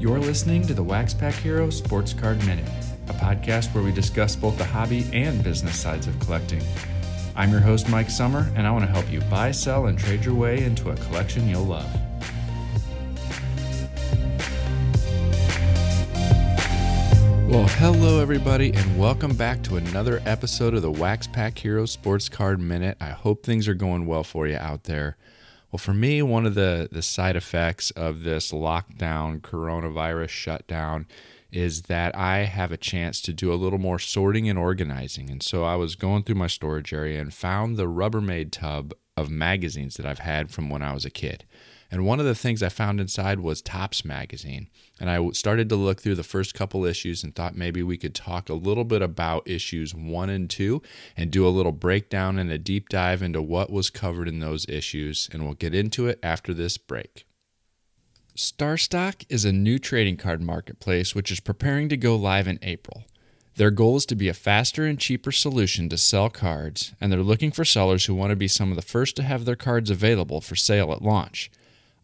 You're listening to the Wax Pack Hero Sports Card Minute, a podcast where we discuss both the hobby and business sides of collecting. I'm your host, Mike Summer, and I want to help you buy, sell, and trade your way into a collection you'll love. Well, hello, everybody, and welcome back to another episode of the Wax Pack Hero Sports Card Minute. I hope things are going well for you out there. Well, for me, one of the, the side effects of this lockdown, coronavirus shutdown, is that I have a chance to do a little more sorting and organizing. And so I was going through my storage area and found the Rubbermaid tub of magazines that I've had from when I was a kid. And one of the things I found inside was Topps magazine. And I started to look through the first couple issues and thought maybe we could talk a little bit about issues one and two and do a little breakdown and a deep dive into what was covered in those issues. And we'll get into it after this break. StarStock is a new trading card marketplace which is preparing to go live in April. Their goal is to be a faster and cheaper solution to sell cards, and they're looking for sellers who want to be some of the first to have their cards available for sale at launch.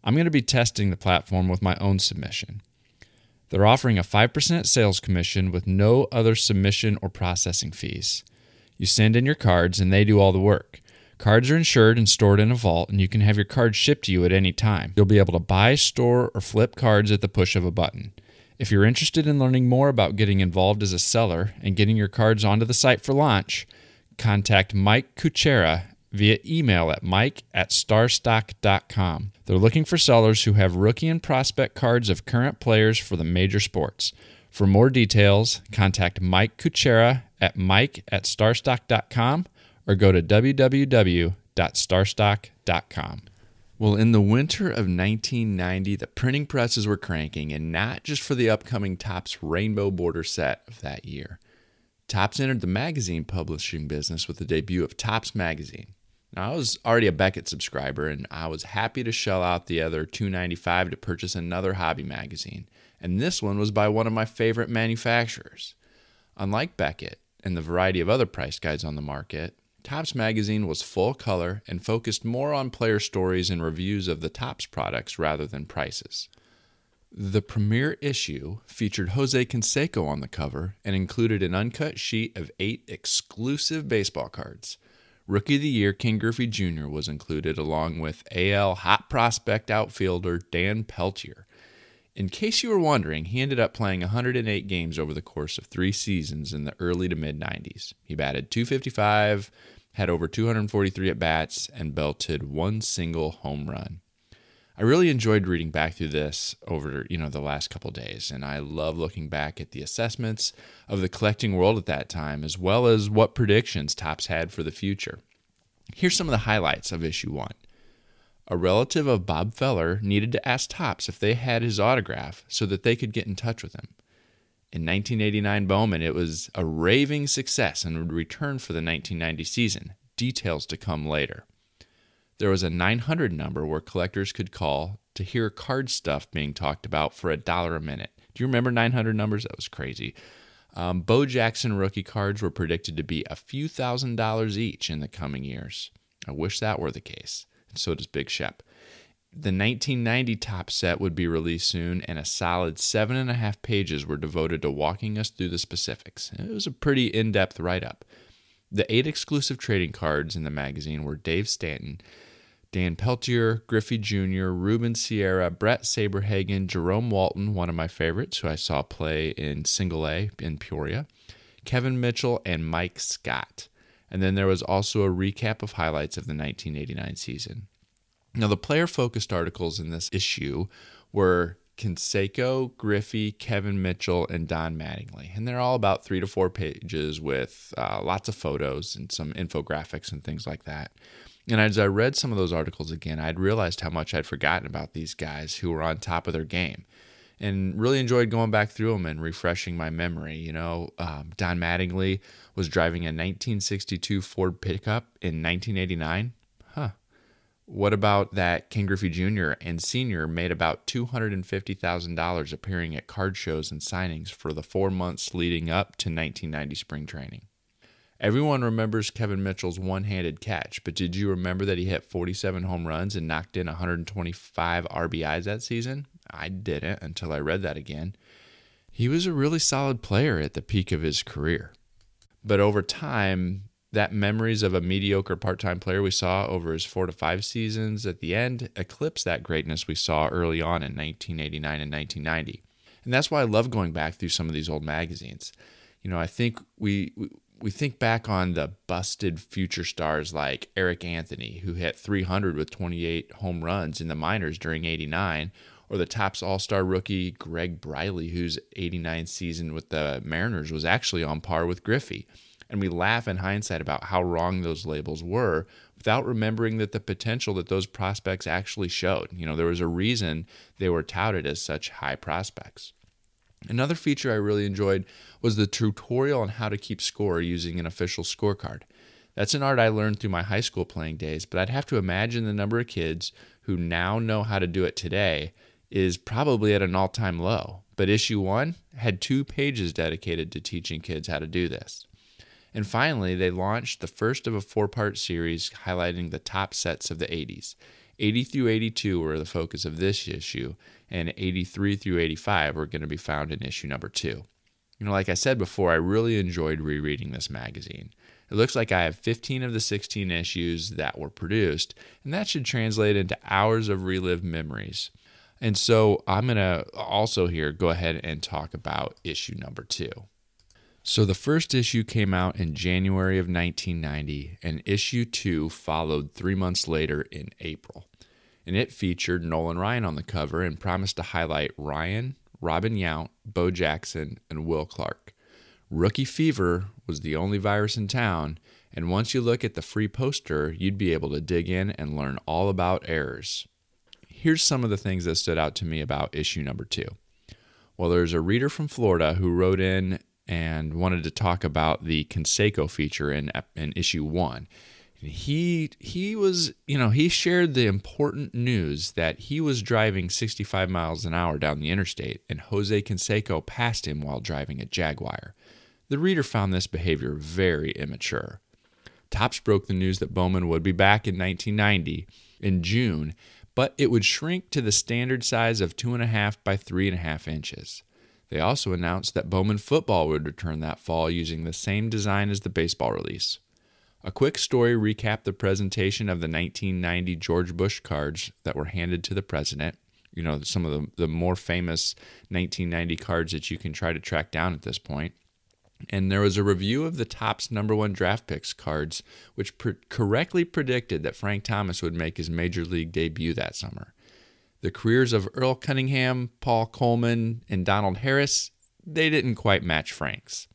I'm going to be testing the platform with my own submission. They're offering a 5% sales commission with no other submission or processing fees. You send in your cards and they do all the work. Cards are insured and stored in a vault, and you can have your cards shipped to you at any time. You'll be able to buy, store, or flip cards at the push of a button. If you're interested in learning more about getting involved as a seller and getting your cards onto the site for launch, contact Mike Kuchera via email at mike at starstock.com. They're looking for sellers who have rookie and prospect cards of current players for the major sports. For more details, contact Mike Kuchera at mike at starstock.com or go to www.starstock.com. Well, in the winter of 1990, the printing presses were cranking, and not just for the upcoming Topps Rainbow Border set of that year. Topps entered the magazine publishing business with the debut of Topps Magazine. Now, I was already a Beckett subscriber, and I was happy to shell out the other $2.95 to purchase another hobby magazine, and this one was by one of my favorite manufacturers. Unlike Beckett and the variety of other price guides on the market, Topps magazine was full color and focused more on player stories and reviews of the Topps products rather than prices. The premiere issue featured Jose Canseco on the cover and included an uncut sheet of eight exclusive baseball cards. Rookie of the Year Ken Griffey Jr. was included, along with AL hot prospect outfielder Dan Peltier. In case you were wondering, he ended up playing 108 games over the course of three seasons in the early to mid 90s. He batted 255, had over 243 at bats, and belted one single home run. I really enjoyed reading back through this over you know the last couple days, and I love looking back at the assessments of the collecting world at that time, as well as what predictions Topps had for the future. Here's some of the highlights of issue one. A relative of Bob Feller needed to ask Topps if they had his autograph so that they could get in touch with him. In 1989 Bowman, it was a raving success and would return for the 1990 season. Details to come later. There was a 900 number where collectors could call to hear card stuff being talked about for a dollar a minute. Do you remember 900 numbers? That was crazy. Um, Bo Jackson rookie cards were predicted to be a few thousand dollars each in the coming years. I wish that were the case. And so does Big Shep. The 1990 top set would be released soon, and a solid seven and a half pages were devoted to walking us through the specifics. It was a pretty in depth write up. The eight exclusive trading cards in the magazine were Dave Stanton, Dan Peltier, Griffey Jr., Ruben Sierra, Bret Saberhagen, Jerome Walton, one of my favorites, who I saw play in Single A in Peoria, Kevin Mitchell, and Mike Scott. And then there was also a recap of highlights of the 1989 season. Now, the player focused articles in this issue were Canseco, Griffey, Kevin Mitchell, and Don Mattingly. And they're all about three to four pages with uh, lots of photos and some infographics and things like that. And as I read some of those articles again, I'd realized how much I'd forgotten about these guys who were on top of their game and really enjoyed going back through them and refreshing my memory. You know, um, Don Mattingly was driving a 1962 Ford pickup in 1989. What about that Ken Griffey Jr. and Sr. made about $250,000 appearing at card shows and signings for the four months leading up to 1990 spring training? Everyone remembers Kevin Mitchell's one handed catch, but did you remember that he hit 47 home runs and knocked in 125 RBIs that season? I didn't until I read that again. He was a really solid player at the peak of his career. But over time, that memories of a mediocre part time player we saw over his four to five seasons at the end eclipsed that greatness we saw early on in 1989 and 1990. And that's why I love going back through some of these old magazines. You know, I think we, we we think back on the busted future stars like Eric Anthony, who hit 300 with 28 home runs in the minors during 89, or the Topps All Star rookie Greg Briley, whose 89 season with the Mariners was actually on par with Griffey. And we laugh in hindsight about how wrong those labels were without remembering that the potential that those prospects actually showed. You know, there was a reason they were touted as such high prospects. Another feature I really enjoyed was the tutorial on how to keep score using an official scorecard. That's an art I learned through my high school playing days, but I'd have to imagine the number of kids who now know how to do it today is probably at an all time low. But issue one had two pages dedicated to teaching kids how to do this. And finally, they launched the first of a four part series highlighting the top sets of the 80s. 80 through 82 were the focus of this issue, and 83 through 85 were going to be found in issue number two. You know, like I said before, I really enjoyed rereading this magazine. It looks like I have 15 of the 16 issues that were produced, and that should translate into hours of relived memories. And so I'm going to also here go ahead and talk about issue number two. So the first issue came out in January of 1990, and issue two followed three months later in April and it featured Nolan Ryan on the cover and promised to highlight Ryan, Robin Yount, Bo Jackson, and Will Clark. Rookie fever was the only virus in town, and once you look at the free poster, you'd be able to dig in and learn all about errors. Here's some of the things that stood out to me about issue number two. Well, there's a reader from Florida who wrote in and wanted to talk about the Canseco feature in, in issue one he he was you know he shared the important news that he was driving 65 miles an hour down the interstate and Jose Canseco passed him while driving a Jaguar. The reader found this behavior very immature. Topps broke the news that Bowman would be back in 1990 in June, but it would shrink to the standard size of two and a half by three and a half inches. They also announced that Bowman football would return that fall using the same design as the baseball release. A quick story recapped the presentation of the 1990 George Bush cards that were handed to the president. You know, some of the, the more famous 1990 cards that you can try to track down at this point. And there was a review of the Topps number one draft picks cards, which pre- correctly predicted that Frank Thomas would make his major league debut that summer. The careers of Earl Cunningham, Paul Coleman, and Donald Harris, they didn't quite match Frank's.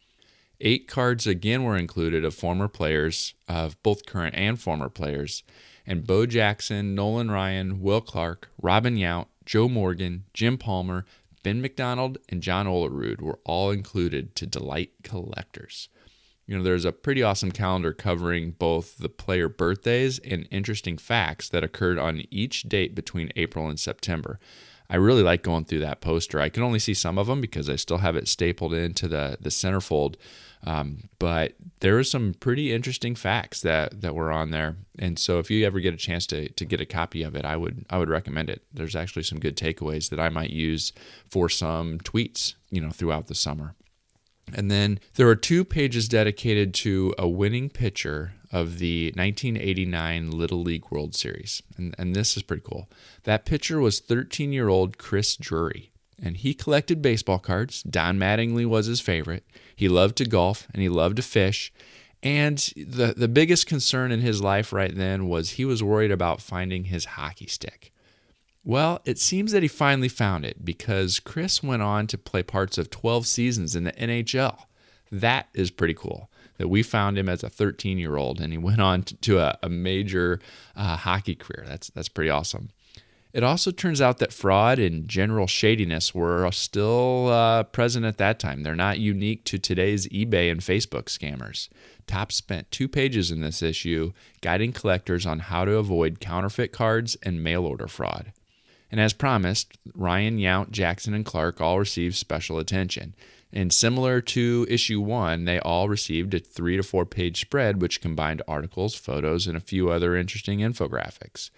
Eight cards again were included of former players, of both current and former players, and Bo Jackson, Nolan Ryan, Will Clark, Robin Yount, Joe Morgan, Jim Palmer, Ben McDonald, and John Olerud were all included to delight collectors. You know, there's a pretty awesome calendar covering both the player birthdays and interesting facts that occurred on each date between April and September. I really like going through that poster. I can only see some of them because I still have it stapled into the the centerfold. Um, but there are some pretty interesting facts that that were on there, and so if you ever get a chance to to get a copy of it, I would I would recommend it. There's actually some good takeaways that I might use for some tweets, you know, throughout the summer. And then there are two pages dedicated to a winning pitcher of the 1989 Little League World Series. And, and this is pretty cool. That pitcher was 13 year old Chris Drury. And he collected baseball cards. Don Mattingly was his favorite. He loved to golf and he loved to fish. And the, the biggest concern in his life right then was he was worried about finding his hockey stick. Well, it seems that he finally found it because Chris went on to play parts of 12 seasons in the NHL. That is pretty cool that we found him as a 13 year old and he went on to, a, a, major uh, hockey career. That's, that's pretty awesome. It also turns out that fraud and general shadiness were still uh, present at that time. They're not unique to today's eBay and Facebook scammers. Topps spent two pages in this issue guiding collectors on how to avoid counterfeit cards and mail order fraud. And as promised, Ryan, Yount, Jackson, and Clark all received special attention. And similar to issue one, they all received a three to four page spread which combined articles, photos, and a few other interesting infographics.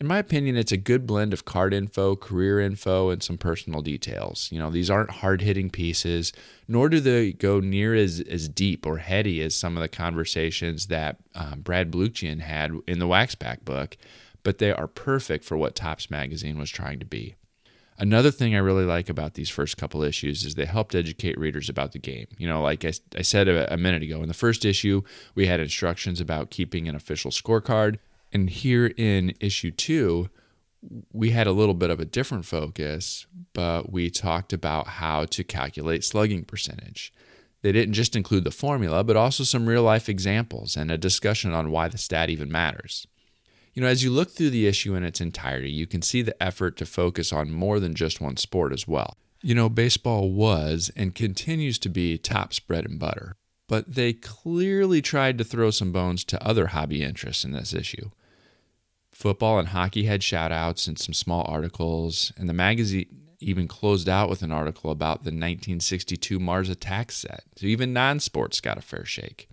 In my opinion, it's a good blend of card info, career info, and some personal details. You know, these aren't hard hitting pieces, nor do they go near as, as deep or heady as some of the conversations that um, Brad Balukjian had in the Waxpack book, but they are perfect for what Topps Magazine was trying to be. Another thing I really like about these first couple issues is they helped educate readers about the game. You know, like I, I said a, a minute ago, in the first issue, we had instructions about keeping an official scorecard. And here in issue two, we had a little bit of a different focus, but we talked about how to calculate slugging percentage. They didn't just include the formula, but also some real life examples and a discussion on why the stat even matters. You know, as you look through the issue in its entirety, you can see the effort to focus on more than just one sport as well. You know, baseball was and continues to be Topps bread and butter, but they clearly tried to throw some bones to other hobby interests in this issue. Football and hockey had shout outs and some small articles, and the magazine even closed out with an article about the 1962 Mars Attacks set. So even non sports got a fair shake.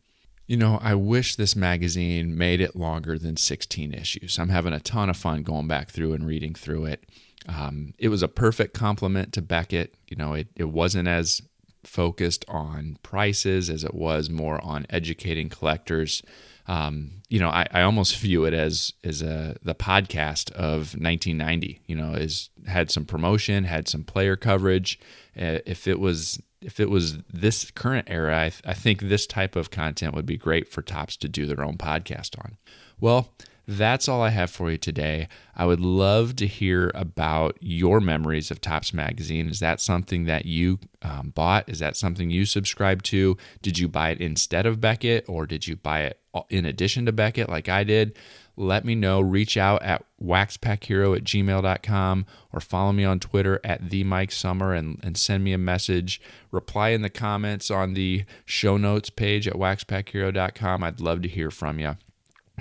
You know, I wish this magazine made it longer than 16 issues. I'm having a ton of fun going back through and reading through it. Um, it was a perfect complement to Beckett. You know, it, it wasn't as focused on prices as it was more on educating collectors. Um, you know, I, I almost view it as as a the podcast of 1990. You know, is had some promotion, had some player coverage. Uh, if it was if it was this current era, I, th- I think this type of content would be great for Topps to do their own podcast on. Well, that's all I have for you today. I would love to hear about your memories of Topps Magazine. Is that something that you um, bought? Is that something you subscribed to? Did you buy it instead of Beckett or did you buy it in addition to Beckett like I did? let me know. Reach out at waxpackhero at gmail.com or follow me on Twitter at the Mike Summer and, and send me a message. Reply in the comments on the show notes page at waxpackhero.com. I'd love to hear from you.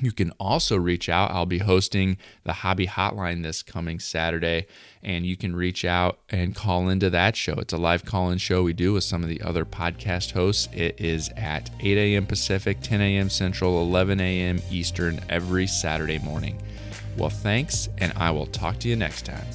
You can also reach out. I'll be hosting the Hobby Hotline this coming Saturday, and you can reach out and call into that show. It's a live call in show we do with some of the other podcast hosts. It is at 8 a.m. Pacific, 10 a.m. Central, 11 a.m. Eastern every Saturday morning. Well, thanks, and I will talk to you next time.